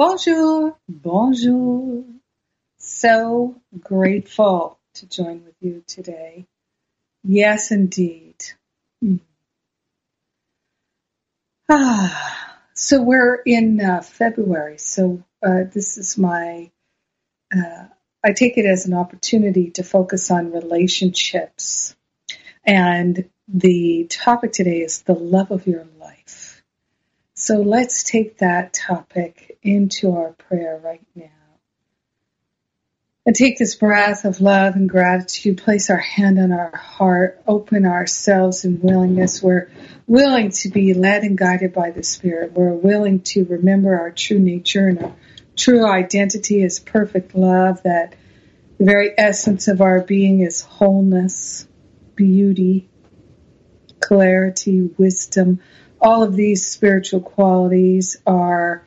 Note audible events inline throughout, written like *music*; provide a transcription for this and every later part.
Bonjour, bonjour. So grateful to join with you today. Yes, indeed. Mm. Ah, so we're in uh, February. So uh, this is my. Uh, I take it as an opportunity to focus on relationships, and the topic today is the love of your life. So let's take that topic into our prayer right now. And take this breath of love and gratitude, place our hand on our heart, open ourselves in willingness. We're willing to be led and guided by the Spirit. We're willing to remember our true nature and our true identity is perfect love, that the very essence of our being is wholeness, beauty, clarity, wisdom. All of these spiritual qualities are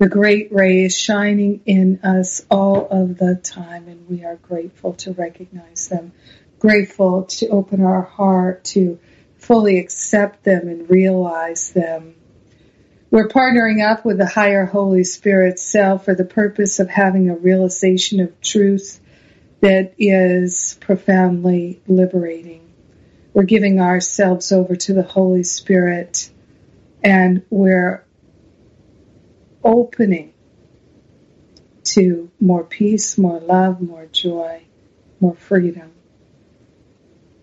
the great rays shining in us all of the time, and we are grateful to recognize them, grateful to open our heart to fully accept them and realize them. We're partnering up with the higher Holy Spirit self for the purpose of having a realization of truth that is profoundly liberating. We're giving ourselves over to the Holy Spirit and we're opening to more peace, more love, more joy, more freedom.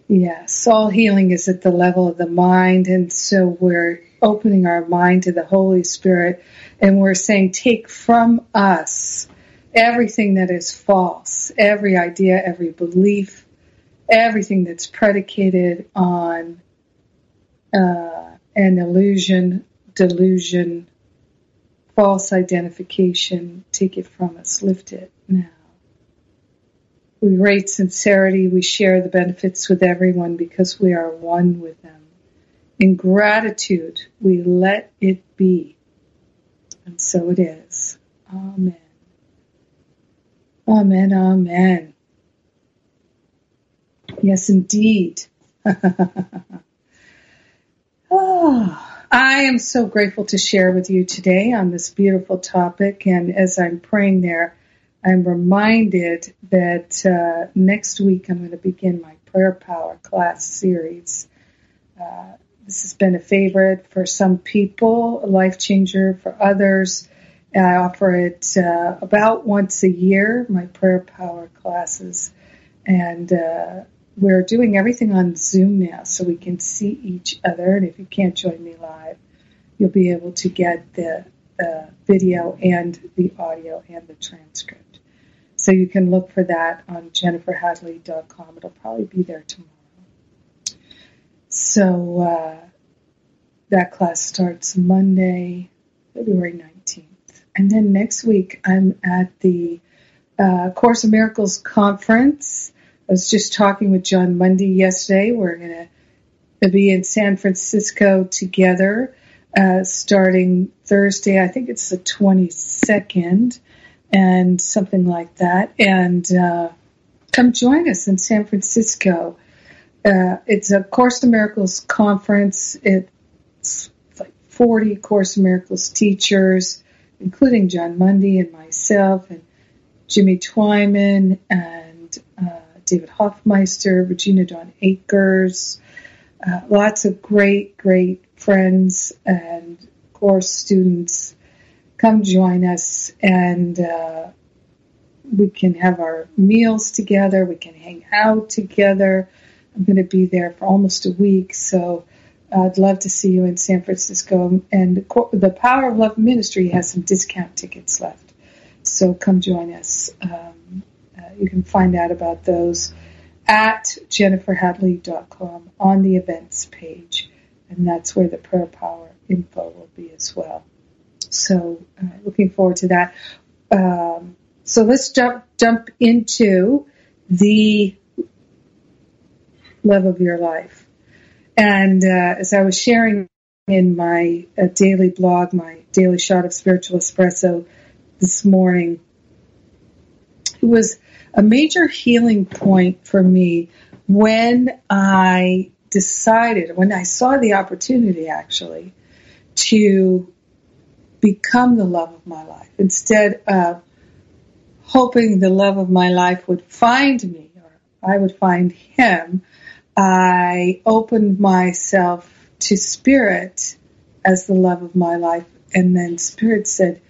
Yes, soul healing is at the level of the mind, and so we're opening our mind to the Holy Spirit, and we're saying, take from us everything that is false, every idea, every belief, everything that's predicated on uh, an illusion, delusion, false identification, take it from us, lift it now. We rate sincerity, we share the benefits with everyone because we are one with them. In gratitude, we let it be. And so it is. Amen. Amen, amen. Yes, indeed. oh. *laughs* I am so grateful to share with you today on this beautiful topic. And as I'm praying there, I'm reminded that uh, next week I'm going to begin my prayer power class series. Uh, this has been a favorite for some people, a life changer for others. I offer it uh, about once a year, my prayer power classes. And uh, we're doing everything on Zoom now so we can see each other. And if you can't join me live, you'll be able to get the video and the audio and the transcript. So you can look for that on jenniferhadley.com. It'll probably be there tomorrow. So uh, that class starts Monday, February 19th. And then next week, I'm at the uh, Course of Miracles conference I was just talking with John Mundy yesterday. We're going to be in San Francisco together uh, starting Thursday. I think it's the 22nd and something like that. And uh, come join us in San Francisco. Uh, it's a Course in Miracles conference. It's like 40 Course in Miracles teachers, including John Mundy and myself and Jimmy Twyman and David Hoffmeister, Regina Dawn Akers, uh, lots of great, great friends and course students. Come join us and uh, we can have our meals together. We can hang out together. I'm going to be there for almost a week, so I'd love to see you in San Francisco. And the Power of Love Ministry has some discount tickets left, so come join us. Um, you can find out about those at jenniferhadley.com on the events page. And that's where the prayer power info will be as well. so uh, looking forward to that. Um, so let's jump jump into the love of your life. And uh, as I was sharing in my uh, daily blog, my daily shot of spiritual espresso this morning, it was a major healing point for me when I decided, when I saw the opportunity actually, to become the love of my life instead of hoping the love of my life would find me or I would find him. I opened myself to spirit as the love of my life and then spirit said,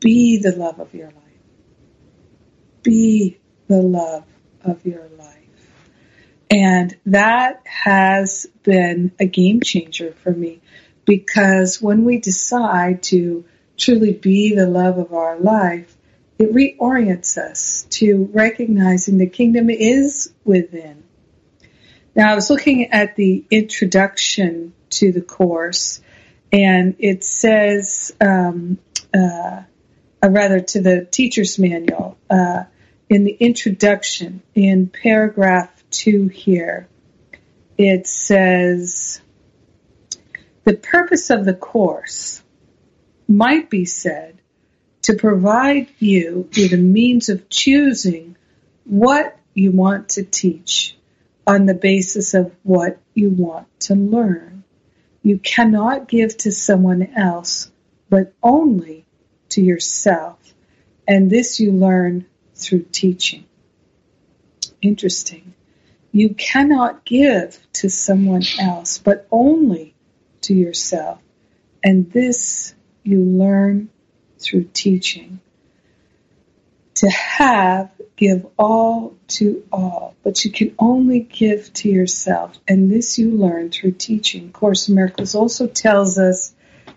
be the love of your life. Be the love of your life. And that has been a game changer for me because when we decide to truly be the love of our life, it reorients us to recognizing the kingdom is within. Now, I was looking at the introduction to the course, and it says, um, uh, rather, to the teacher's manual, uh, in the introduction, in paragraph two here, it says, the purpose of the course might be said to provide you with a means of choosing what you want to teach on the basis of what you want to learn. You cannot give to someone else, but only to yourself. And this you learn through teaching. Interesting. You cannot give to someone else, but only to yourself. And this you learn through teaching. To have, give all to all, but you can only give to yourself. And this you learn through teaching. Course in Miracles also tells us,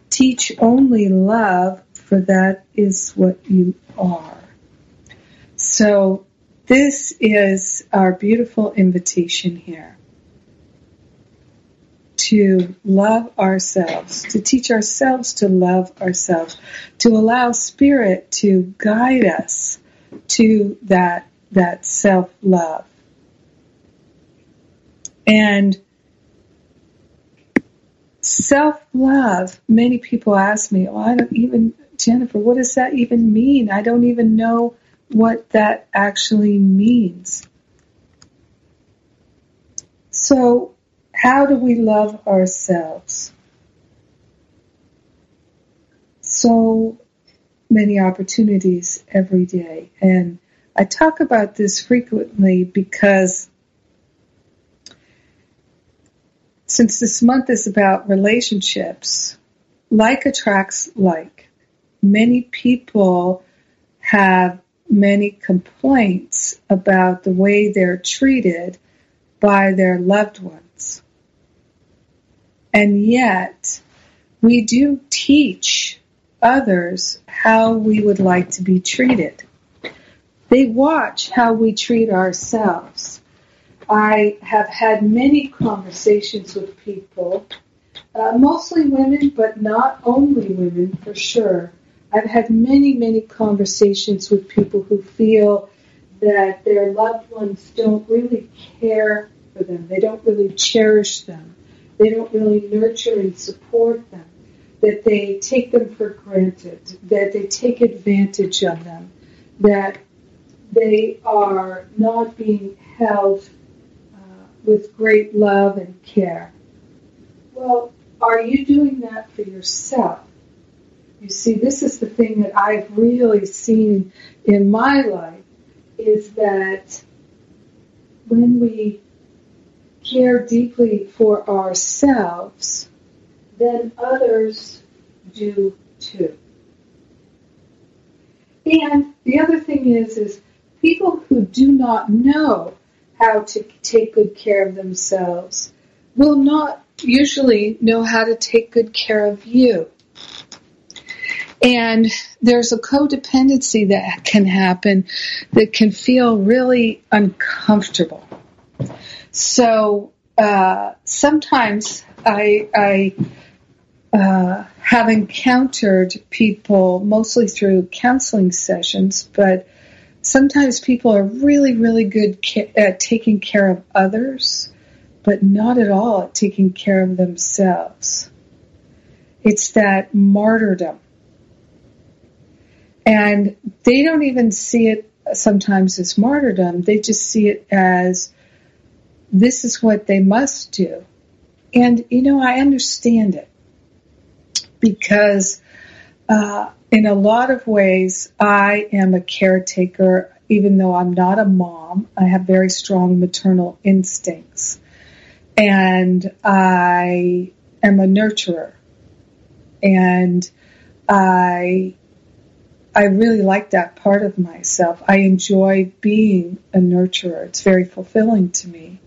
teach only love, for that is what you are. So this is our beautiful invitation here to love ourselves, to teach ourselves to love ourselves, to allow spirit to guide us to that, that self-love. And self-love, many people ask me, oh, I don't even, Jennifer, what does that even mean? I don't even know what that actually means. So how do we love ourselves? So many opportunities every day. And I talk about this frequently because since this month is about relationships, like attracts like. Many people have many complaints about the way they're treated by their loved ones. And yet, we do teach others how we would like to be treated. They watch how we treat ourselves. I have had many conversations with people, uh, mostly women, but not only women for sure. I've had many, many conversations with people who feel that their loved ones don't really care for them. They don't really cherish them. They don't really nurture and support them, that they take them for granted, that they take advantage of them, that they are not being held uh, with great love and care. Well, are you doing that for yourself? You see, this is the thing that I've really seen in my life is that when we care deeply for ourselves, then others do too. And the other thing is, is people who do not know how to take good care of themselves will not usually know how to take good care of you. And there's a codependency that can happen that can feel really uncomfortable. So uh, sometimes I, I uh, have encountered people mostly through counseling sessions, but sometimes people are really, really good at taking care of others, but not at all at taking care of themselves. It's that martyrdom. And they don't even see it sometimes as martyrdom, they just see it as this is what they must do. And, you know, I understand it because uh, in a lot of ways, I am a caretaker, even though I'm not a mom. I have very strong maternal instincts. And I am a nurturer. And I I really like that part of myself. I enjoy being a nurturer. It's very fulfilling to me.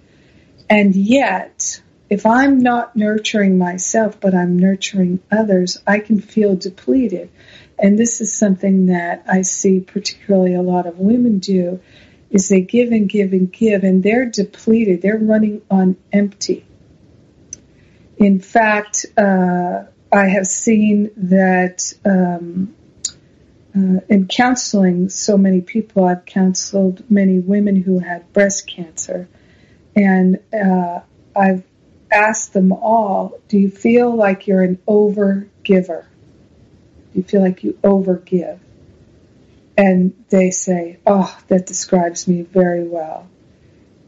And yet, if I'm not nurturing myself, but I'm nurturing others, I can feel depleted. And this is something that I see particularly a lot of women do is they give and give and give and they're depleted. They're running on empty. In fact, uh, I have seen that um, uh, in counseling so many people, I've counseled many women who had breast cancer, and uh, I've asked them all, do you feel like you're an over giver? Do you feel like you overgive? And they say, oh, that describes me very well.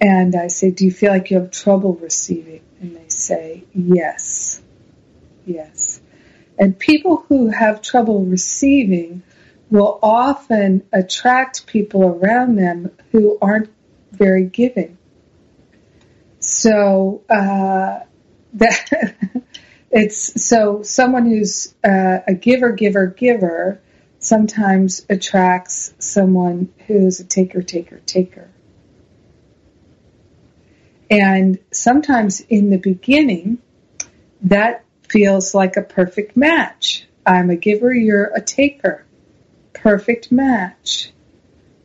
And I say, do you feel like you have trouble receiving? And they say, yes, yes. And people who have trouble receiving will often attract people around them who aren't very giving. So uh, *laughs* that it's so someone who's uh, a giver, giver, giver sometimes attracts someone who's a taker, taker, taker. And sometimes in the beginning, that feels like a perfect match. I'm a giver, you're a taker perfect match,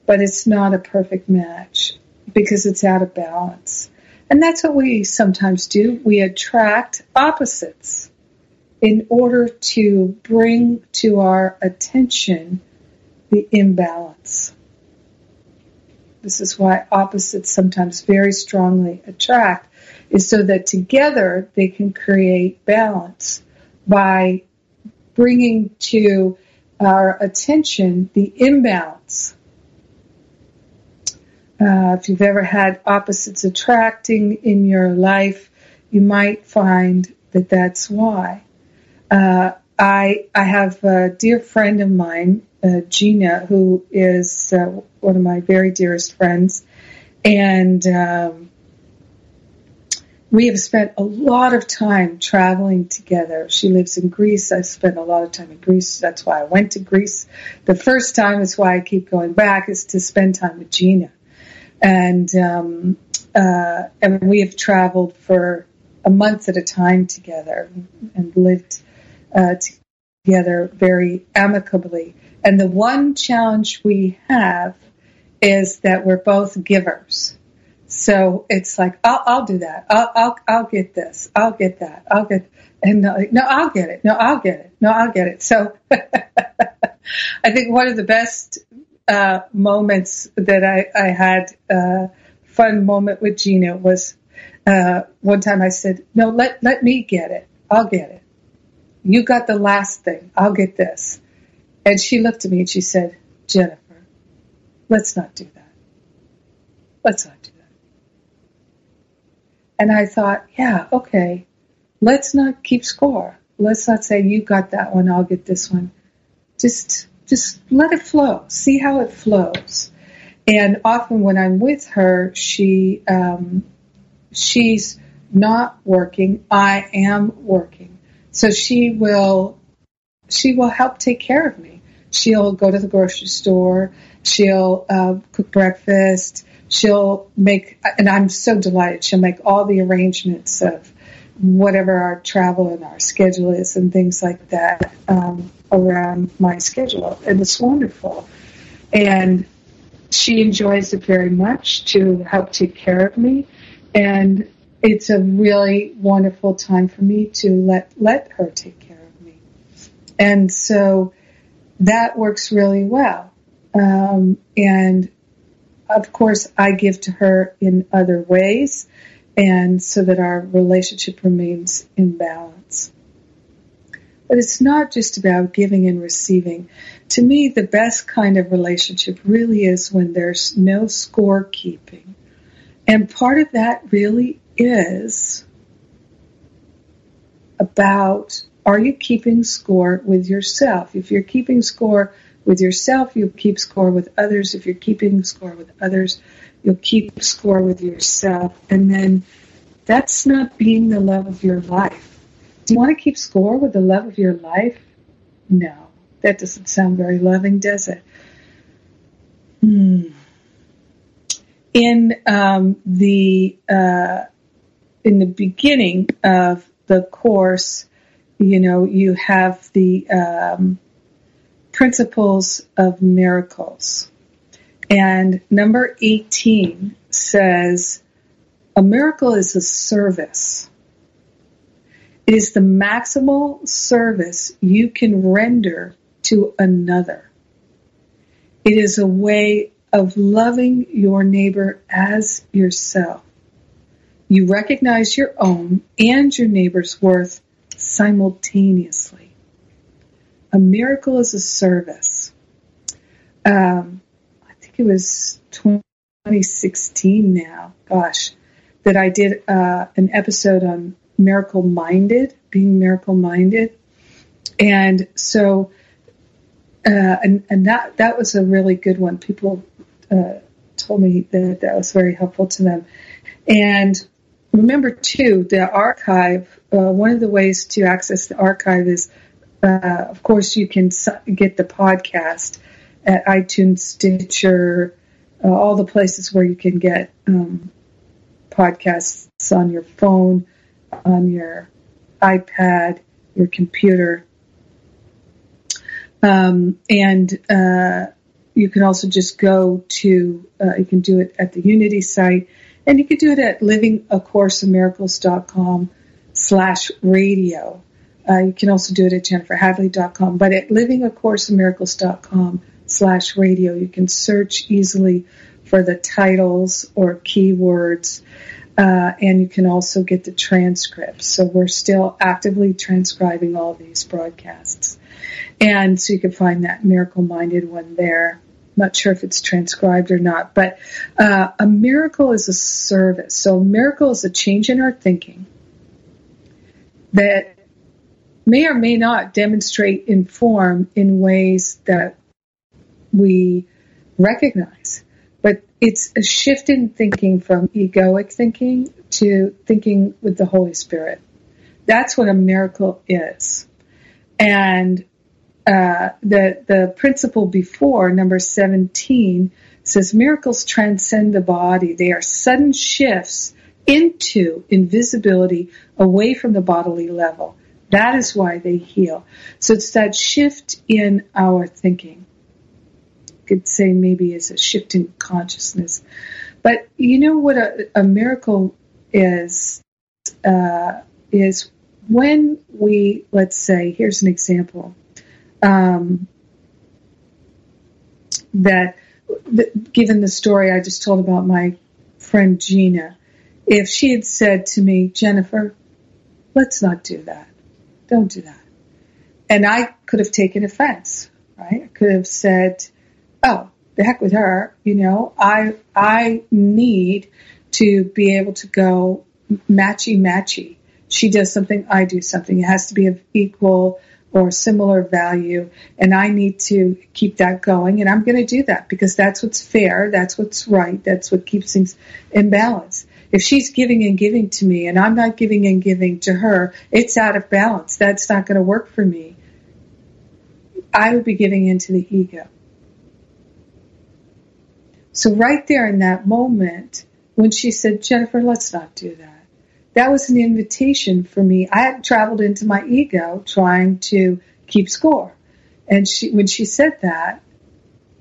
but it's not a perfect match because it's out of balance. And that's what we sometimes do. We attract opposites in order to bring to our attention the imbalance. This is why opposites sometimes very strongly attract, is so that together they can create balance by bringing to our attention the imbalance. Uh, if you've ever had opposites attracting in your life, you might find that that's why. Uh, I I have a dear friend of mine, uh, Gina, who is uh, one of my very dearest friends, and um, we have spent a lot of time traveling together. She lives in Greece. I've spent a lot of time in Greece. That's why I went to Greece the first time. Is why I keep going back is to spend time with Gina, and um, uh, and we have traveled for a month at a time together and lived uh, together very amicably. And the one challenge we have is that we're both givers. So it's like, I'll, I'll do that. I'll, I'll, I'll get this. I'll get that. I'll get, and no, no, I'll get it. No, I'll get it. No, I'll get it. So *laughs* I think one of the best uh, moments that I, I had uh, fun moment with Gina was uh, one time I said, no, let, let me get it. I'll get it. You got the last thing. I'll get this. And she looked at me and she said, Jennifer, let's not do that. Let's not do that. And I thought, yeah, okay, let's not keep score. Let's not say you got that one, I'll get this one. Just, just let it flow. See how it flows. And often when I'm with her, she, um, she's not working. I am working. So she will, she will help take care of me. She'll go to the grocery store. She'll uh, cook breakfast she'll make, and I'm so delighted, she'll make all the arrangements of whatever our travel and our schedule is and things like that um, around my schedule. And it's wonderful. And she enjoys it very much to help take care of me. And it's a really wonderful time for me to let, let her take care of me. And so that works really well. Um, and of course, I give to her in other ways, and so that our relationship remains in balance. But it's not just about giving and receiving. To me, the best kind of relationship really is when there's no scorekeeping. And part of that really is about are you keeping score with yourself? If you're keeping score with yourself, you'll keep score with others. If you're keeping score with others, you'll keep score with yourself. And then that's not being the love of your life. Do you want to keep score with the love of your life? No, that doesn't sound very loving, does it? Hmm. In um, the uh, in the beginning of the course, you know, you have the um, principles of miracles. And number 18 says, a miracle is a service. It is the maximal service you can render to another. It is a way of loving your neighbor as yourself. You recognize your own and your neighbor's worth simultaneously. A miracle is a service. Um, I think it was 2016 now, gosh, that I did uh, an episode on miracle minded, being miracle minded. And so, uh, and, and that, that was a really good one. People uh, told me that that was very helpful to them. And remember too, the archive, uh, one of the ways to access the archive is, uh, of course, you can get the podcast at iTunes, Stitcher, uh, all the places where you can get um, podcasts on your phone, on your iPad, your computer. Um, and uh, you can also just go to, uh, you can do it at the Unity site and you can do it at livingacourseofmiracles.com slash radio. Uh, you can also do it at jenniferhadley.com, but at livingacourseofmiracles.com slash radio, you can search easily for the titles or keywords, uh, and you can also get the transcripts. So we're still actively transcribing all these broadcasts. And so you can find that miracle minded one there not sure if it's transcribed or not, but uh, a miracle is a service. So a miracle is a change in our thinking that may or may not demonstrate in form in ways that we recognize. But it's a shift in thinking from egoic thinking to thinking with the Holy Spirit. That's what a miracle is. And uh, the the principle before number 17 says miracles transcend the body they are sudden shifts into invisibility away from the bodily level that is why they heal. So it's that shift in our thinking. You could say maybe it's a shift in consciousness. But you know what a, a miracle is uh, is when we let's say here's an example um, that, that, given the story I just told about my friend Gina, if she had said to me, Jennifer, let's not do that. Don't do that. And I could have taken offense, right? I could have said, oh, the heck with her, you know, I, I need to be able to go matchy matchy. She does something, I do something. It has to be of equal or similar value and I need to keep that going and I'm going to do that because that's what's fair, that's what's right, that's what keeps things in balance. If she's giving and giving to me and I'm not giving and giving to her, it's out of balance. That's not going to work for me. I would be giving into the ego. So right there in that moment, when she said, Jennifer, let's not do that that was an invitation for me. I had traveled into my ego trying to keep score. And she, when she said that,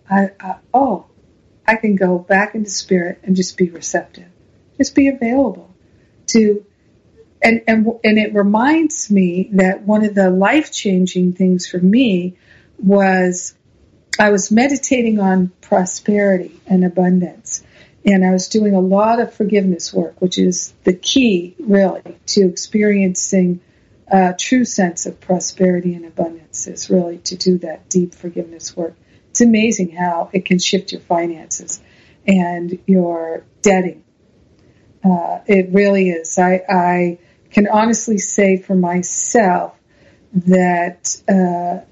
I, I, oh, I can go back into spirit and just be receptive, just be available to and, and, and it reminds me that one of the life changing things for me was I was meditating on prosperity and abundance. And I was doing a lot of forgiveness work, which is the key, really, to experiencing a true sense of prosperity and abundance, is really to do that deep forgiveness work. It's amazing how it can shift your finances and your debting. Uh, it really is. I, I can honestly say for myself that uh,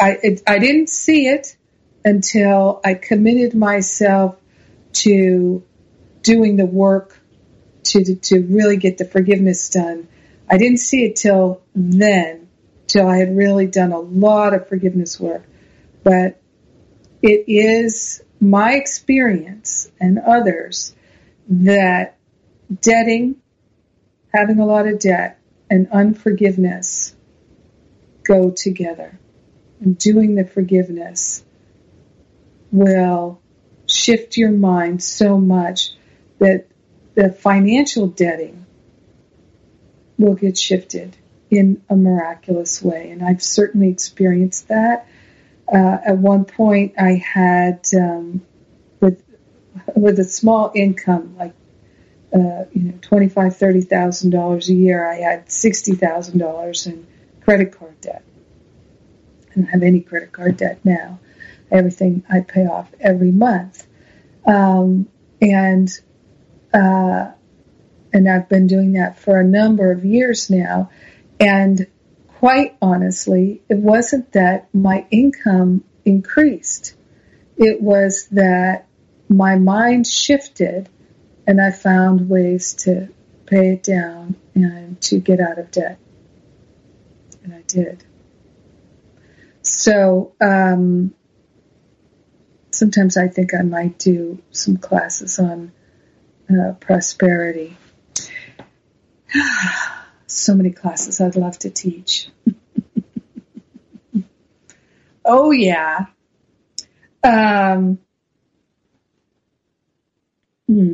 I it, I didn't see it until I committed myself to doing the work to to really get the forgiveness done. I didn't see it till then, till I had really done a lot of forgiveness work. But it is my experience and others that debting, having a lot of debt, and unforgiveness go together. And doing the forgiveness will shift your mind so much that the financial debting will get shifted in a miraculous way. And I've certainly experienced that. Uh, at one point, I had um, with with a small income, like uh, you know, twenty five, thirty thousand dollars a year. I had sixty thousand dollars in credit card debt. I don't have any credit card debt now. Everything I pay off every month, um, and uh, and I've been doing that for a number of years now. And quite honestly, it wasn't that my income increased. It was that my mind shifted and I found ways to pay it down and to get out of debt. And I did. So, um, sometimes I think I might do some classes on uh, prosperity. *sighs* so many classes I'd love to teach. *laughs* oh yeah. Um, hmm.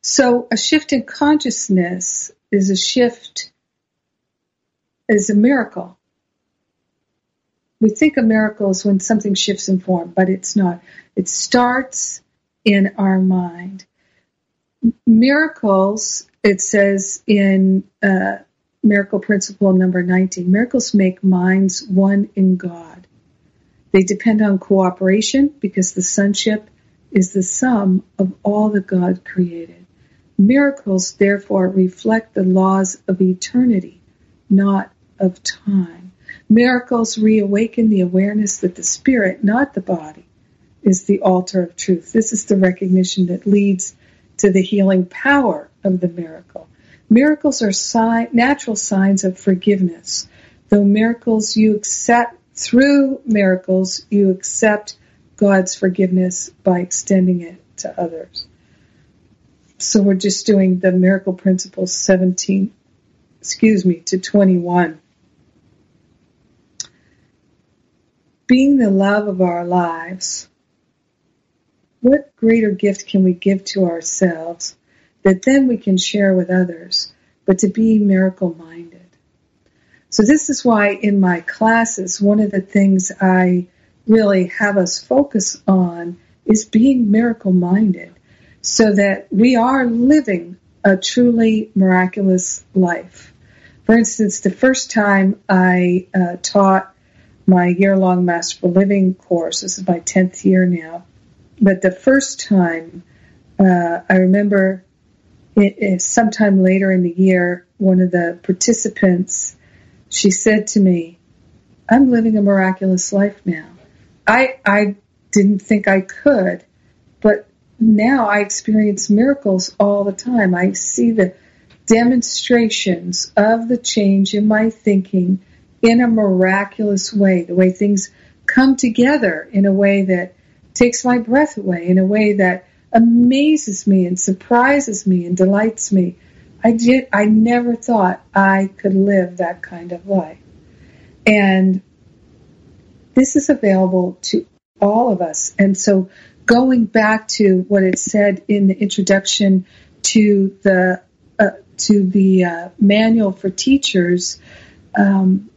So a shift in consciousness is a shift, is a miracle. We think a miracle is when something shifts in form, but it's not. It starts in our mind. Miracles, it says in uh, Miracle Principle number 19, miracles make minds one in God. They depend on cooperation because the sonship is the sum of all that God created. Miracles, therefore, reflect the laws of eternity, not of time. Miracles reawaken the awareness that the spirit, not the body, is the altar of truth. This is the recognition that leads to the healing power of the miracle. Miracles are sign, natural signs of forgiveness. Though miracles you accept, through miracles, you accept God's forgiveness by extending it to others. So we're just doing the miracle principles 17, excuse me, to 21. Being the love of our lives, what greater gift can we give to ourselves that then we can share with others, but to be miracle minded? So this is why in my classes, one of the things I really have us focus on is being miracle minded so that we are living a truly miraculous life. For instance, the first time I uh, taught my year long Masterful Living course, this is my 10th year now, but the first time, uh, I remember it, it, sometime later in the year, one of the participants, she said to me, I'm living a miraculous life now. I, I didn't think I could, now I experience miracles all the time. I see the demonstrations of the change in my thinking in a miraculous way, the way things come together in a way that takes my breath away in a way that amazes me and surprises me and delights me. I did I never thought I could live that kind of life. And this is available to all of us. And so going back to what it said in the introduction to the uh, to the uh, manual for teachers, um,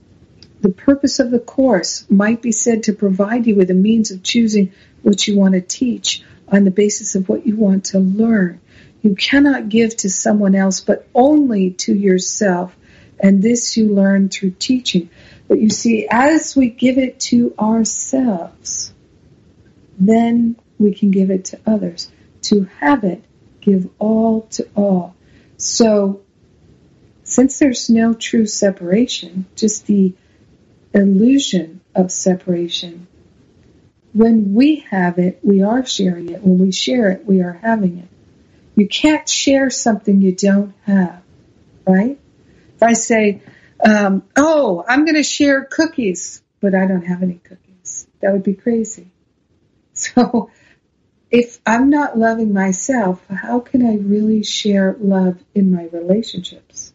the purpose of the course might be said to provide you with a means of choosing what you want to teach on the basis of what you want to learn. You cannot give to someone else, but only to yourself. And this you learn through teaching. But you see, as we give it to ourselves, then we can give it to others. To have it, give all to all. So, since there's no true separation, just the illusion of separation, when we have it, we are sharing it. When we share it, we are having it. You can't share something you don't have, right? If I say, um, oh, I'm going to share cookies, but I don't have any cookies, that would be crazy. *laughs* So if I'm not loving myself, how can I really share love in my relationships?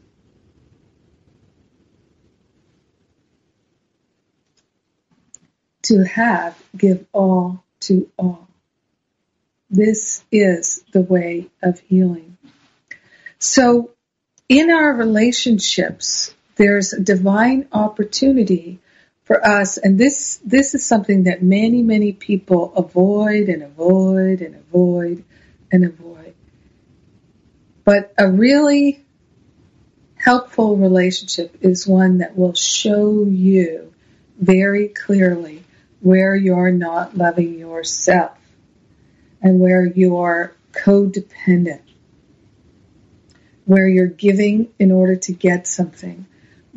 To have, give all to all. This is the way of healing. So, in our relationships, there's a divine opportunity for us, and this this is something that many many people avoid and avoid and avoid and avoid. But a really helpful relationship is one that will show you very clearly where you're not loving yourself and where you're codependent, where you're giving in order to get something,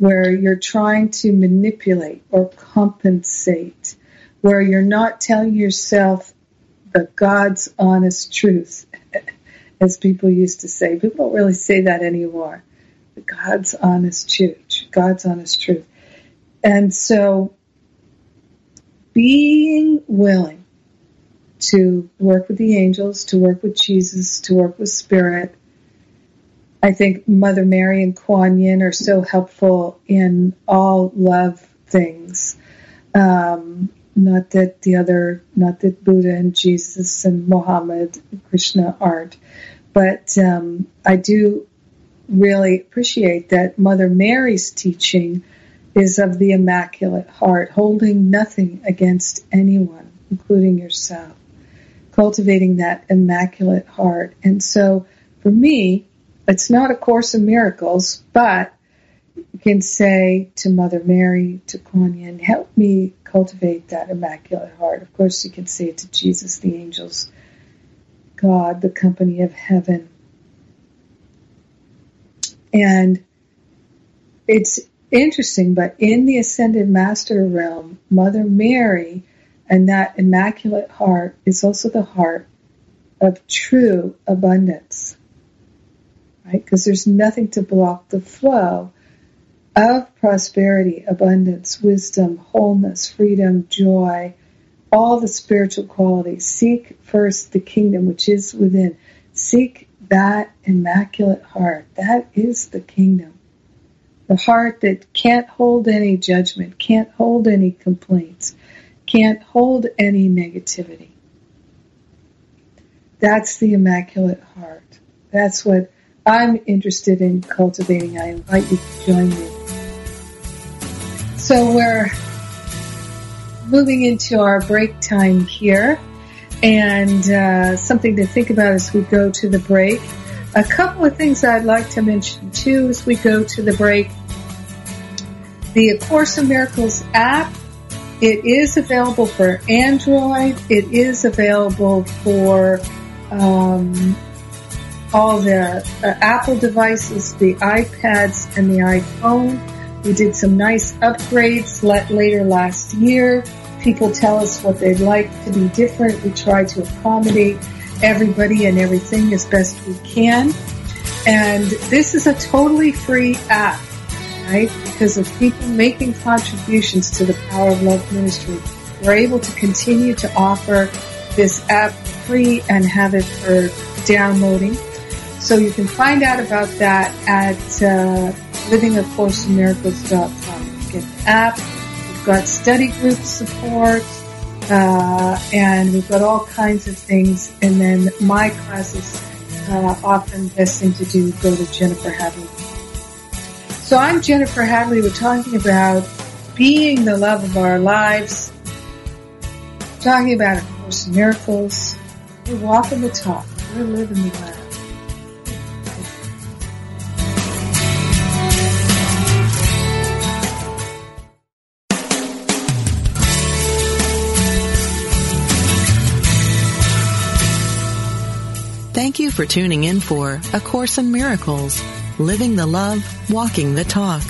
where you're trying to manipulate or compensate, where you're not telling yourself the God's honest truth, *laughs* as people used to say. People don't really say that anymore. The God's honest truth, God's honest truth. And so being willing to work with the angels, to work with Jesus, to work with Spirit. I think Mother Mary and Kuan Yin are so helpful in all love things. Um, not that the other, not that Buddha and Jesus and Muhammad and Krishna aren't, but um, I do really appreciate that Mother Mary's teaching is of the Immaculate Heart, holding nothing against anyone, including yourself cultivating that immaculate heart. And so for me, it's not a course in miracles, but you can say to Mother Mary, to Kuan Yin, help me cultivate that immaculate heart. Of course, you can say it to Jesus, the angels, God, the company of heaven. And it's interesting, but in the Ascended Master realm, Mother Mary and that immaculate heart is also the heart of true abundance. Right? Because there's nothing to block the flow of prosperity, abundance, wisdom, wholeness, freedom, joy, all the spiritual qualities. Seek first the kingdom which is within. Seek that immaculate heart. That is the kingdom. The heart that can't hold any judgment, can't hold any complaints, can't hold any negativity. That's the Immaculate Heart. That's what I'm interested in cultivating. I invite you to join me. So we're moving into our break time here and uh, something to think about as we go to the break. A couple of things I'd like to mention too as we go to the break. The A Course in Miracles app it is available for Android. It is available for um, all the uh, Apple devices, the iPads, and the iPhone. We did some nice upgrades let, later last year. People tell us what they'd like to be different. We try to accommodate everybody and everything as best we can. And this is a totally free app right? Because of people making contributions to the Power of Love ministry, we're able to continue to offer this app free and have it for downloading. So you can find out about that at uh, livingacourseinmiracles.com. You get the app. We've got study group support. Uh, and we've got all kinds of things. And then my classes, uh, often best thing to do, go to Jennifer Hadley. So I'm Jennifer Hadley. We're talking about being the love of our lives, talking about A Course in Miracles. We're walking the talk. We're living the life. Thank you for tuning in for A Course in Miracles, Living the Love, Walking the Talk.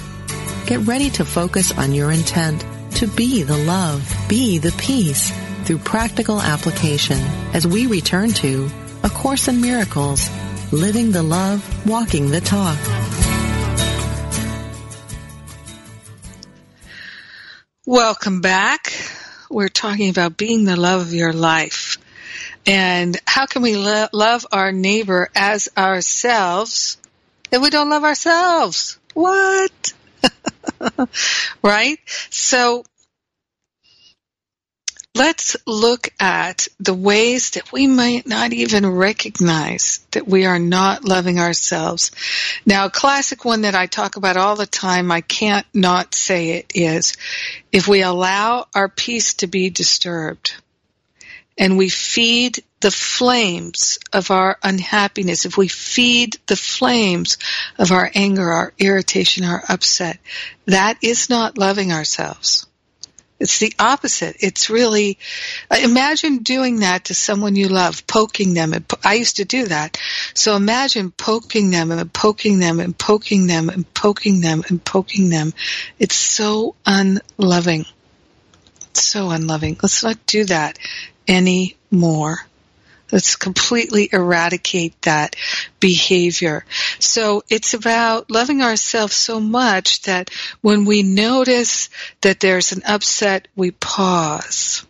Get ready to focus on your intent to be the love, be the peace through practical application as we return to A Course in Miracles, Living the Love, Walking the Talk. Welcome back. We're talking about being the love of your life. And how can we lo- love our neighbor as ourselves if we don't love ourselves? What? *laughs* right? So let's look at the ways that we might not even recognize that we are not loving ourselves. Now, a classic one that I talk about all the time, I can't not say it, is if we allow our peace to be disturbed and we feed the flames of our unhappiness, if we feed the flames of our anger, our irritation, our upset, that is not loving ourselves. It's the opposite. It's really, imagine doing that to someone you love, poking them. I used to do that. So imagine poking them and poking them and poking them and poking them and poking them. It's so unloving. It's so unloving. Let's not do that anymore. Let's completely eradicate that behavior. So it's about loving ourselves so much that when we notice that there's an upset, we pause.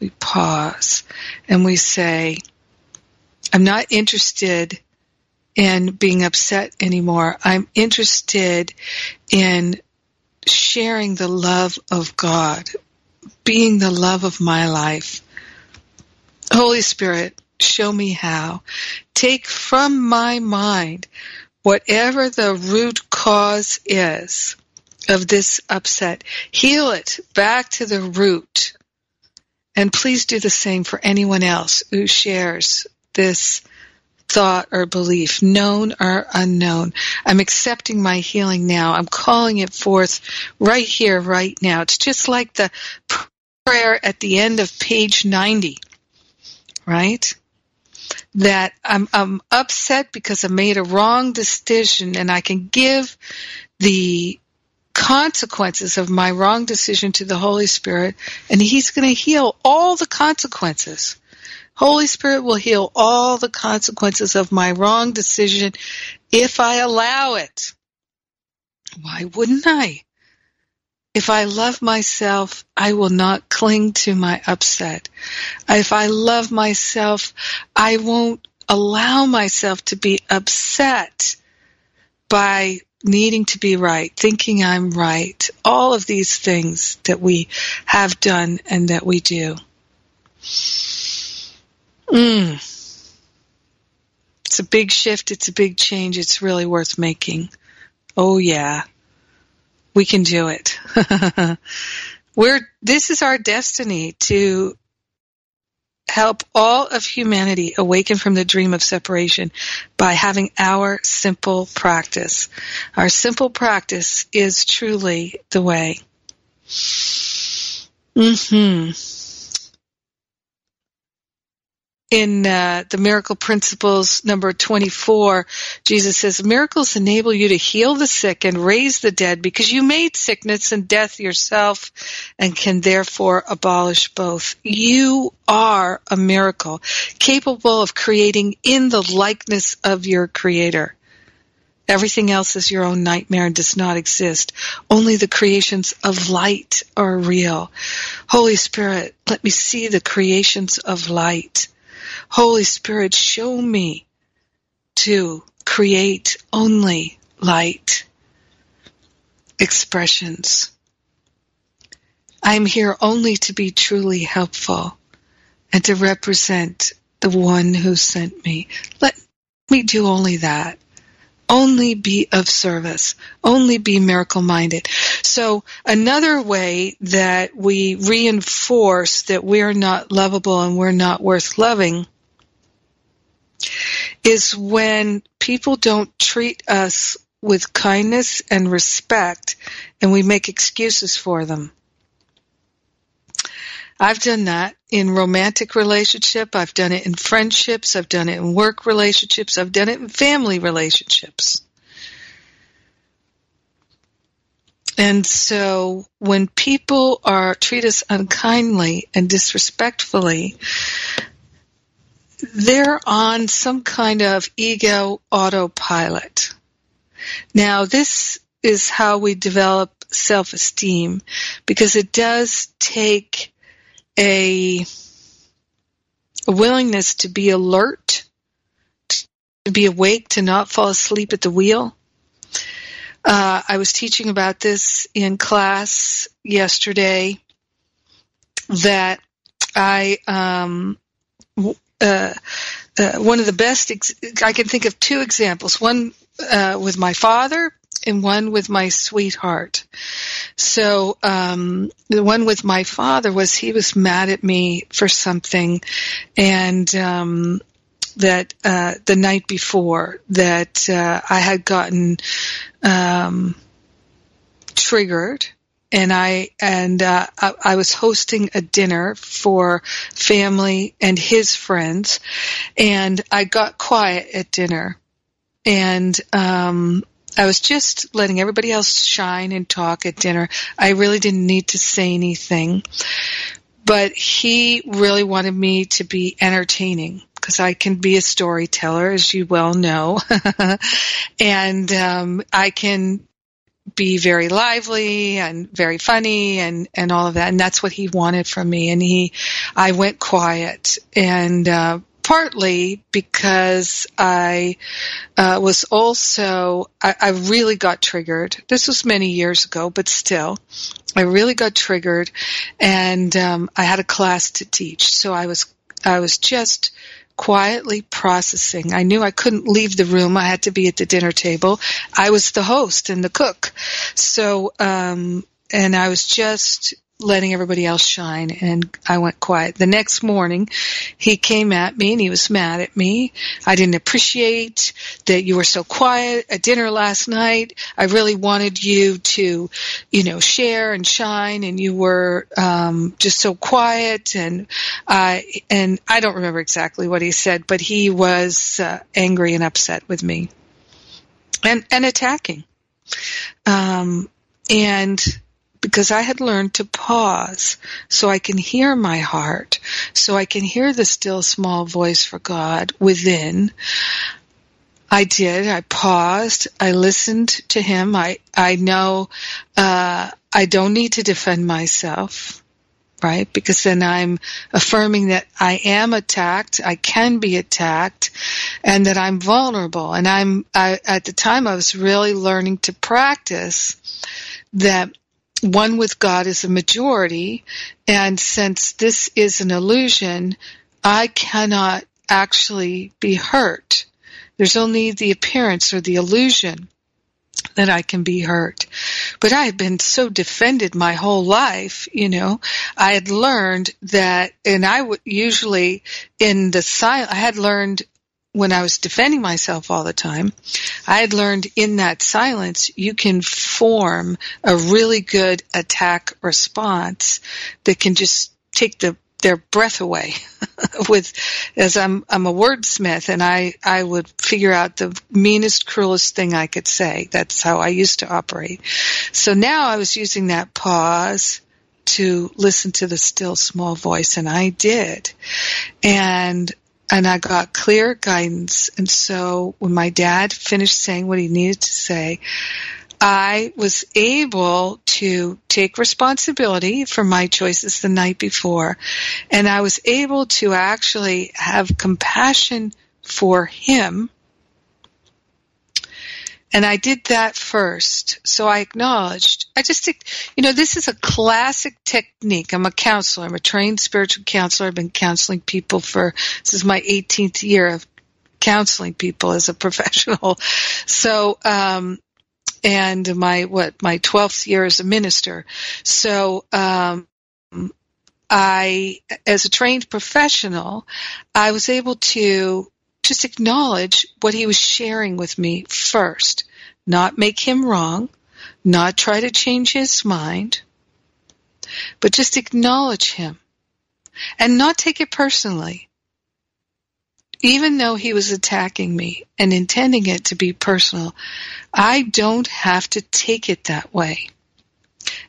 We pause and we say, I'm not interested in being upset anymore. I'm interested in sharing the love of God, being the love of my life. Holy Spirit, show me how. Take from my mind whatever the root cause is of this upset. Heal it back to the root. And please do the same for anyone else who shares this thought or belief, known or unknown. I'm accepting my healing now. I'm calling it forth right here, right now. It's just like the prayer at the end of page 90 right? That I'm, I'm upset because I made a wrong decision and I can give the consequences of my wrong decision to the Holy Spirit and He's going to heal all the consequences. Holy Spirit will heal all the consequences of my wrong decision if I allow it. Why wouldn't I? If I love myself, I will not cling to my upset. If I love myself, I won't allow myself to be upset by needing to be right, thinking I'm right, all of these things that we have done and that we do. Mm. It's a big shift. It's a big change. It's really worth making. Oh yeah we can do it. *laughs* We're, this is our destiny to help all of humanity awaken from the dream of separation by having our simple practice. Our simple practice is truly the way. Hmm in uh, the miracle principles number 24 jesus says miracles enable you to heal the sick and raise the dead because you made sickness and death yourself and can therefore abolish both you are a miracle capable of creating in the likeness of your creator Everything else is your own nightmare and does not exist. Only the creations of light are real. Holy Spirit, let me see the creations of light. Holy Spirit, show me to create only light expressions. I'm here only to be truly helpful and to represent the one who sent me. Let me do only that. Only be of service. Only be miracle minded. So another way that we reinforce that we're not lovable and we're not worth loving is when people don't treat us with kindness and respect and we make excuses for them. I've done that in romantic relationship. I've done it in friendships. I've done it in work relationships. I've done it in family relationships. And so when people are treat us unkindly and disrespectfully, they're on some kind of ego autopilot. Now this is how we develop self-esteem because it does take a, a willingness to be alert, to be awake, to not fall asleep at the wheel. Uh, I was teaching about this in class yesterday that I um, uh, uh, one of the best ex- I can think of two examples. One uh, with my father and one with my sweetheart. So um, the one with my father was he was mad at me for something, and um, that uh, the night before that uh, I had gotten um, triggered. And I and uh, I, I was hosting a dinner for family and his friends, and I got quiet at dinner, and um, I was just letting everybody else shine and talk at dinner. I really didn't need to say anything. But he really wanted me to be entertaining because I can be a storyteller, as you well know. *laughs* and um, I can be very lively and very funny and and all of that and that's what he wanted from me and he I went quiet and uh partly because I uh, was also I, I really got triggered. This was many years ago, but still, I really got triggered, and um, I had a class to teach, so I was I was just quietly processing. I knew I couldn't leave the room. I had to be at the dinner table. I was the host and the cook. So, um, and I was just letting everybody else shine and I went quiet. The next morning he came at me and he was mad at me. I didn't appreciate that you were so quiet at dinner last night. I really wanted you to, you know, share and shine and you were um just so quiet and I and I don't remember exactly what he said, but he was uh, angry and upset with me. And and attacking. Um and because I had learned to pause so I can hear my heart, so I can hear the still small voice for God within. I did. I paused. I listened to him. I, I know, uh, I don't need to defend myself, right? Because then I'm affirming that I am attacked, I can be attacked, and that I'm vulnerable. And I'm, I, at the time I was really learning to practice that one with God is a majority, and since this is an illusion, I cannot actually be hurt. There's only the appearance or the illusion that I can be hurt. But I have been so defended my whole life, you know. I had learned that, and I would usually in the silence, I had learned when I was defending myself all the time, I had learned in that silence you can form a really good attack response that can just take the their breath away *laughs* with as I'm I'm a wordsmith and I I would figure out the meanest cruelest thing I could say. That's how I used to operate. So now I was using that pause to listen to the still small voice and I did. And and I got clear guidance. And so when my dad finished saying what he needed to say, I was able to take responsibility for my choices the night before. And I was able to actually have compassion for him And I did that first. So I acknowledged, I just, you know, this is a classic technique. I'm a counselor. I'm a trained spiritual counselor. I've been counseling people for, this is my 18th year of counseling people as a *laughs* professional. So, um, and my, what, my 12th year as a minister. So, um, I, as a trained professional, I was able to just acknowledge what he was sharing with me first, not make him wrong, not try to change his mind, but just acknowledge him and not take it personally. Even though he was attacking me and intending it to be personal, I don't have to take it that way.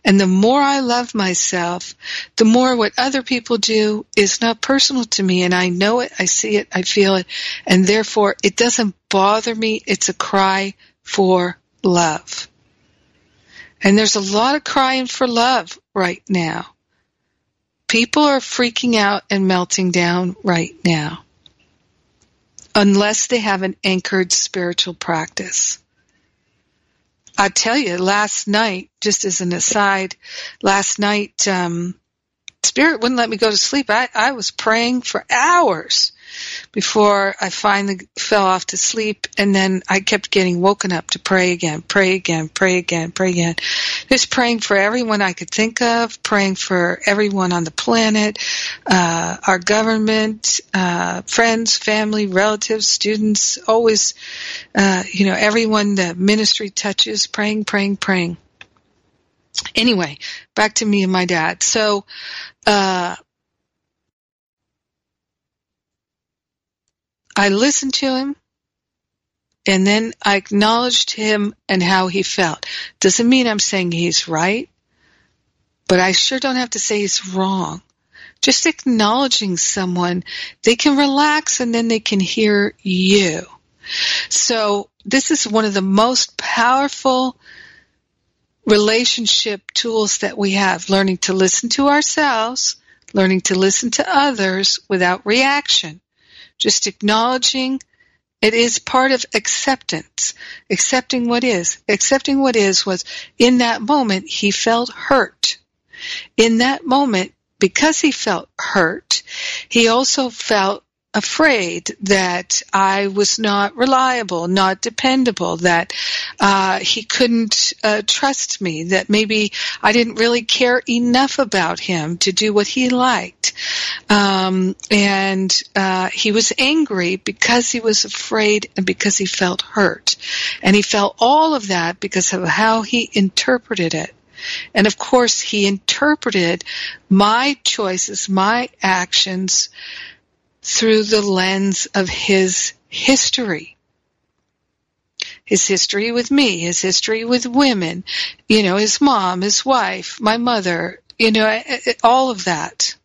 And the more I love myself, the more what other people do is not personal to me. And I know it, I see it, I feel it. And therefore, it doesn't bother me. It's a cry for love. And there's a lot of crying for love right now. People are freaking out and melting down right now. Unless they have an anchored spiritual practice. I tell you, last night, just as an aside, last night, um, Spirit wouldn't let me go to sleep. I, I was praying for hours before I finally fell off to sleep. And then I kept getting woken up to pray again, pray again, pray again, pray again. Just praying for everyone I could think of, praying for everyone on the planet, uh, our government, uh, friends, family, relatives, students, always, uh, you know, everyone the ministry touches, praying, praying, praying. Anyway, back to me and my dad. So, uh, I listened to him and then I acknowledged him and how he felt. Doesn't mean I'm saying he's right, but I sure don't have to say he's wrong. Just acknowledging someone, they can relax and then they can hear you. So this is one of the most powerful relationship tools that we have, learning to listen to ourselves, learning to listen to others without reaction just acknowledging it is part of acceptance, accepting what is. Accepting what is was in that moment he felt hurt. In that moment, because he felt hurt, he also felt afraid that I was not reliable, not dependable, that uh, he couldn't uh, trust me, that maybe I didn't really care enough about him to do what he liked. Um, and uh, he was angry because he was afraid and because he felt hurt. And he felt all of that because of how he interpreted it. And of course, he interpreted my choices, my actions, through the lens of his history. His history with me, his history with women, you know, his mom, his wife, my mother, you know, all of that.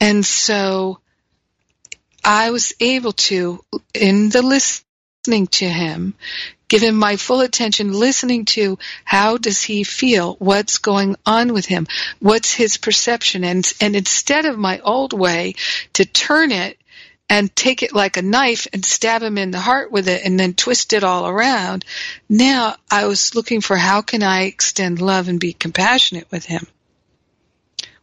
And so I was able to, in the listening to him, give him my full attention, listening to how does he feel, what's going on with him, what's his perception, and and instead of my old way to turn it and take it like a knife and stab him in the heart with it and then twist it all around. Now I was looking for how can I extend love and be compassionate with him.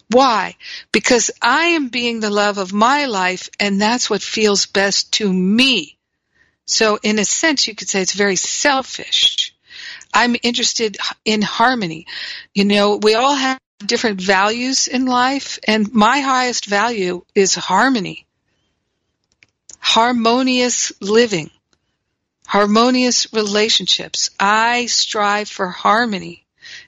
Why? Because I am being the love of my life and that's what feels best to me. So in a sense, you could say it's very selfish. I'm interested in harmony. You know, we all have different values in life, and my highest value is harmony. Harmonious living. Harmonious relationships. I strive for harmony.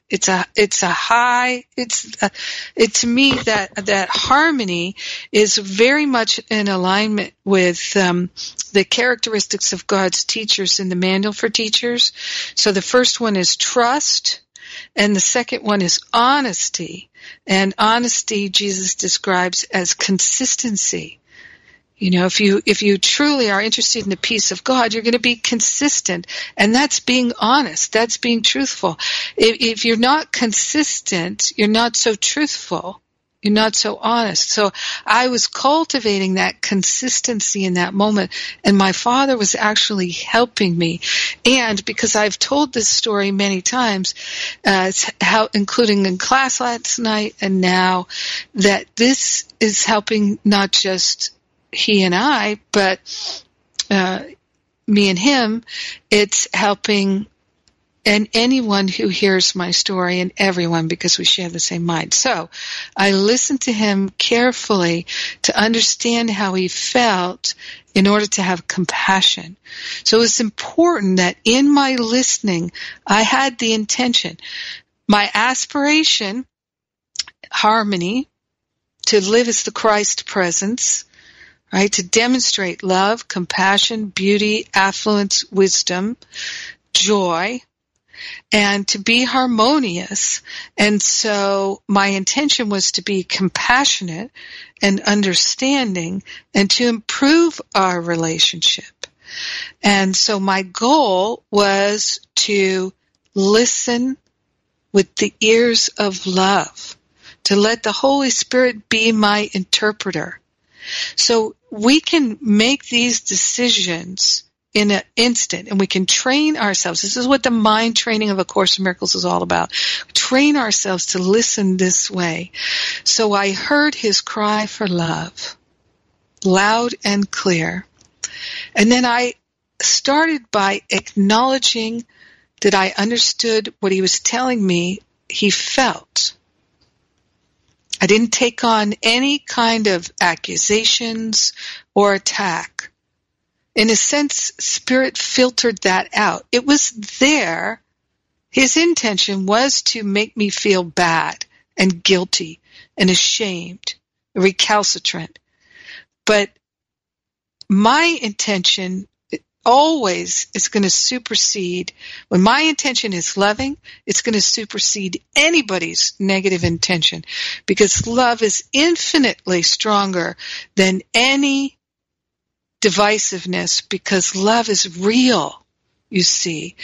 It's a it's a high it's a, it to me that that harmony is very much in alignment with um, the characteristics of God's teachers in the manual for teachers. So the first one is trust, and the second one is honesty. And honesty Jesus describes as consistency. You know, if you if you truly are interested in the peace of God, you're going to be consistent, and that's being honest. That's being truthful. If, if you're not consistent, you're not so truthful. You're not so honest. So I was cultivating that consistency in that moment, and my father was actually helping me. And because I've told this story many times, uh, how, including in class last night and now, that this is helping not just he and I, but uh, me and him. It's helping and anyone who hears my story and everyone because we share the same mind. So I listened to him carefully to understand how he felt in order to have compassion. So it's important that in my listening, I had the intention, my aspiration, harmony, to live as the Christ presence, right? To demonstrate love, compassion, beauty, affluence, wisdom, joy, and to be harmonious. And so my intention was to be compassionate and understanding and to improve our relationship. And so my goal was to listen with the ears of love, to let the Holy Spirit be my interpreter. So we can make these decisions in an instant and we can train ourselves. This is what the mind training of A Course in Miracles is all about. Train ourselves to listen this way. So I heard his cry for love, loud and clear. And then I started by acknowledging that I understood what he was telling me he felt. I didn't take on any kind of accusations or attack in a sense, Spirit filtered that out. It was there. His intention was to make me feel bad and guilty and ashamed, recalcitrant. But my intention always is going to supersede, when my intention is loving, it's going to supersede anybody's negative intention. Because love is infinitely stronger than any divisiveness because love is real, you see.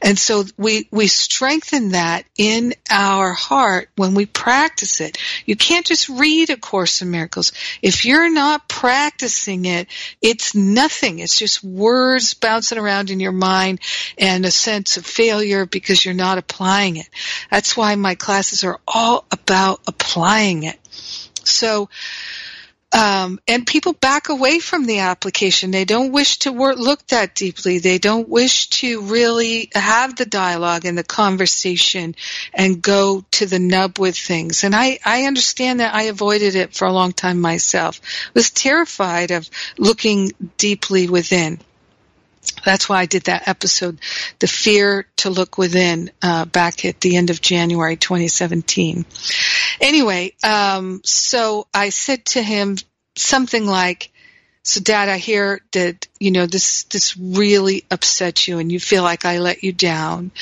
And so we, we strengthen that in our heart when we practice it. You can't just read A Course in Miracles. If you're not practicing it, it's nothing. It's just words bouncing around in your mind and a sense of failure because you're not applying it. That's why my classes are all about applying it. So, um, and people back away from the application. They don't wish to work, look that deeply. They don't wish to really have the dialogue and the conversation and go to the nub with things. And I, I understand that I avoided it for a long time myself. I was terrified of looking deeply within. That's why I did that episode, The Fear to Look Within, uh, back at the end of January 2017. Anyway, um, so I said to him something like, so dad, I hear that, you know, this, this really upset you and you feel like I let you down.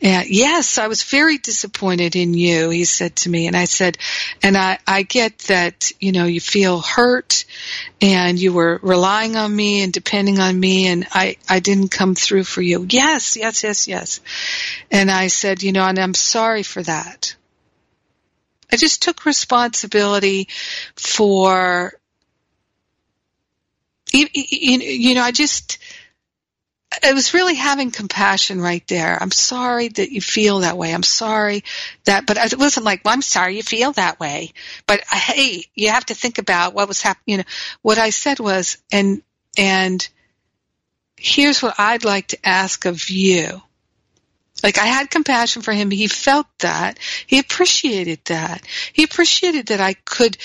And yes, I was very disappointed in you, he said to me. And I said, and I, I get that, you know, you feel hurt and you were relying on me and depending on me and I, I didn't come through for you. Yes, yes, yes, yes. And I said, you know, and I'm sorry for that. I just took responsibility for you, know, I just, I was really having compassion right there. I'm sorry that you feel that way. I'm sorry that, but it wasn't like, well, I'm sorry you feel that way. But uh, hey, you have to think about what was happening. You know, what I said was, and, and here's what I'd like to ask of you. Like I had compassion for him. He felt that. He appreciated that. He appreciated that I could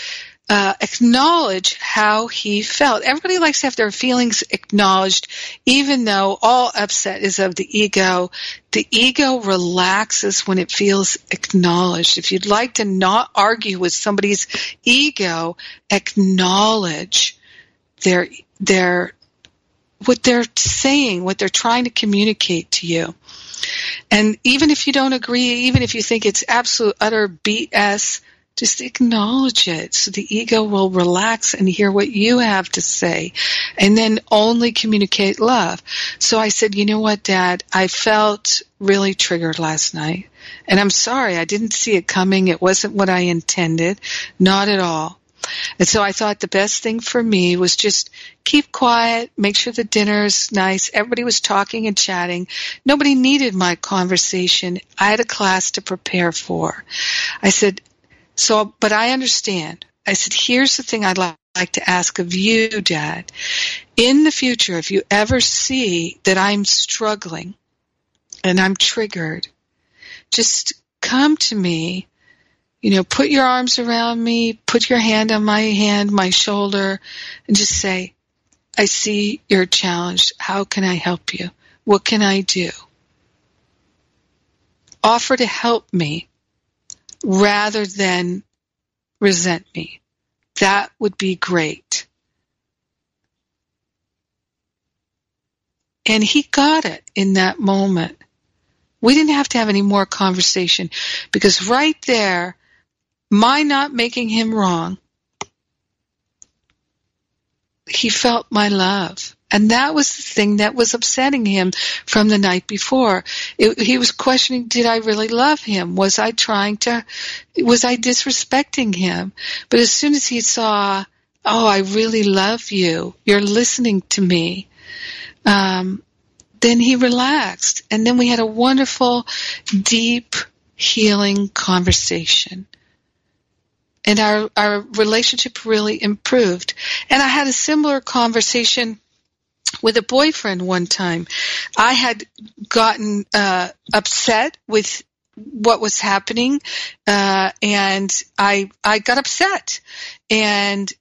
uh, acknowledge how he felt. Everybody likes to have their feelings acknowledged, even though all upset is of the ego. The ego relaxes when it feels acknowledged. If you'd like to not argue with somebody's ego, acknowledge their their what they're saying, what they're trying to communicate to you. And even if you don't agree, even if you think it's absolute utter BS, just acknowledge it so the ego will relax and hear what you have to say and then only communicate love. So I said, you know what, dad, I felt really triggered last night. And I'm sorry, I didn't see it coming. It wasn't what I intended. Not at all. And so I thought the best thing for me was just keep quiet, make sure the dinner's nice. Everybody was talking and chatting. Nobody needed my conversation. I had a class to prepare for. I said, so, but I understand. I said, here's the thing I'd like to ask of you, Dad. In the future, if you ever see that I'm struggling and I'm triggered, just come to me you know, put your arms around me, put your hand on my hand, my shoulder, and just say, I see you're challenged. How can I help you? What can I do? Offer to help me rather than resent me. That would be great. And he got it in that moment. We didn't have to have any more conversation because right there, my not making him wrong, he felt my love. And that was the thing that was upsetting him from the night before. It, he was questioning, did I really love him? Was I trying to, was I disrespecting him? But as soon as he saw, oh, I really love you, you're listening to me, um, then he relaxed. And then we had a wonderful, deep, healing conversation and our our relationship really improved. And I had a similar conversation with a boyfriend one time. I had gotten uh, upset with what was happening, uh, and I I got upset, and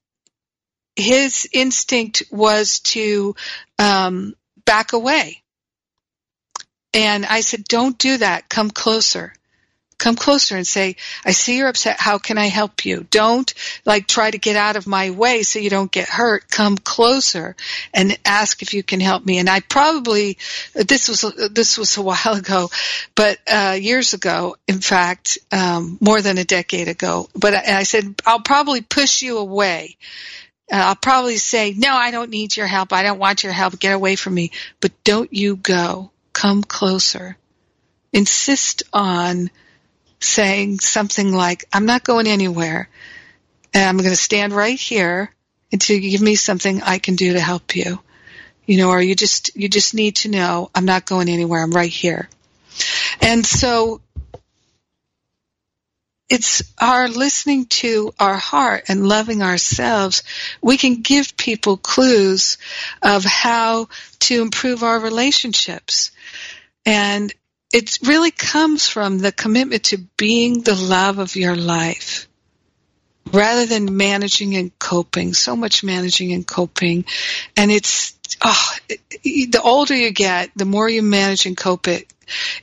his instinct was to um, back away. And I said, "Don't do that. Come closer." Come closer and say, I see you're upset. How can I help you? Don't like try to get out of my way so you don't get hurt. Come closer and ask if you can help me. And I probably, this was, this was a *laughs* while ago, but, uh, years ago, in fact, um, more than a decade ago, but I, I said, I'll probably push you away. Uh, I'll probably say, no, I don't need your help. I don't want your help. Get away from me. But don't you go. Come closer. Insist on saying something like, I'm not going anywhere and I'm going to stand right here until you give me something I can do to help you. You know, or you just, you just need to know I'm not going anywhere. I'm right here. And so it's our listening to our heart and loving ourselves. We can give people clues of how to improve our relationships. And it really comes from the commitment to being the love of your life rather than managing and coping so much managing and coping. And it's oh the older you get the more you manage and cope it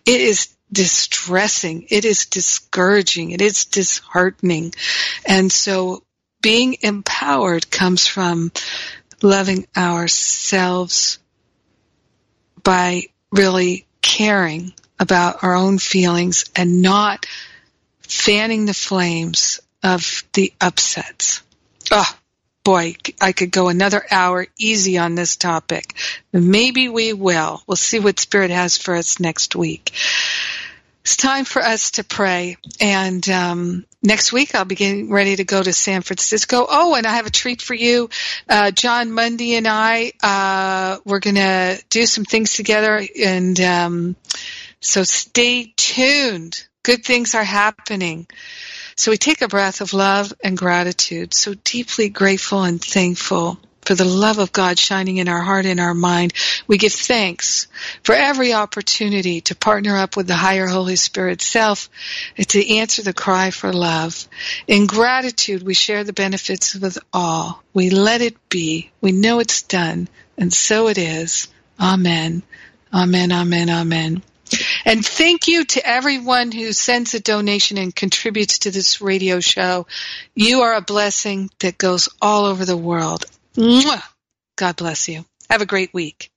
it is distressing. It is discouraging. It is disheartening. And so being empowered comes from loving ourselves by really caring about our own feelings and not fanning the flames of the upsets. Oh, boy, I could go another hour easy on this topic. Maybe we will. We'll see what Spirit has for us next week. It's time for us to pray. And um, next week I'll be getting ready to go to San Francisco. Oh, and I have a treat for you. Uh, Jon Mundy and I, uh, we're going to do some things together and um, so stay tuned. Good things are happening. So we take a breath of love and gratitude, so deeply grateful and thankful for the love of God shining in our heart and our mind. We give thanks for every opportunity to partner up with the higher Holy Spirit self to answer the cry for love. In gratitude, we share the benefits with all. We let it be. We know it's done. And so it is. Amen. Amen. Amen. Amen. And thank you to everyone who sends a donation and contributes to this radio show. You are a blessing that goes all over the world. Mwah! God bless you. Have a great week.